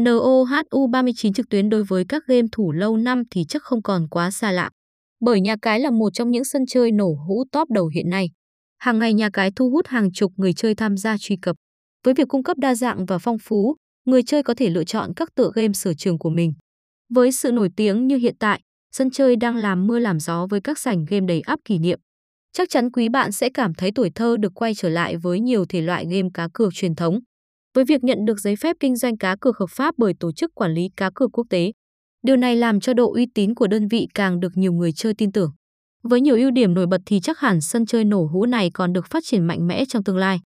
NOHU 39 trực tuyến đối với các game thủ lâu năm thì chắc không còn quá xa lạ. Bởi nhà cái là một trong những sân chơi nổ hũ top đầu hiện nay. Hàng ngày nhà cái thu hút hàng chục người chơi tham gia truy cập. Với việc cung cấp đa dạng và phong phú, người chơi có thể lựa chọn các tựa game sở trường của mình. Với sự nổi tiếng như hiện tại, sân chơi đang làm mưa làm gió với các sảnh game đầy áp kỷ niệm. Chắc chắn quý bạn sẽ cảm thấy tuổi thơ được quay trở lại với nhiều thể loại game cá cược truyền thống. Với việc nhận được giấy phép kinh doanh cá cược hợp pháp bởi tổ chức quản lý cá cược quốc tế, điều này làm cho độ uy tín của đơn vị càng được nhiều người chơi tin tưởng. Với nhiều ưu điểm nổi bật thì chắc hẳn sân chơi nổ hũ này còn được phát triển mạnh mẽ trong tương lai.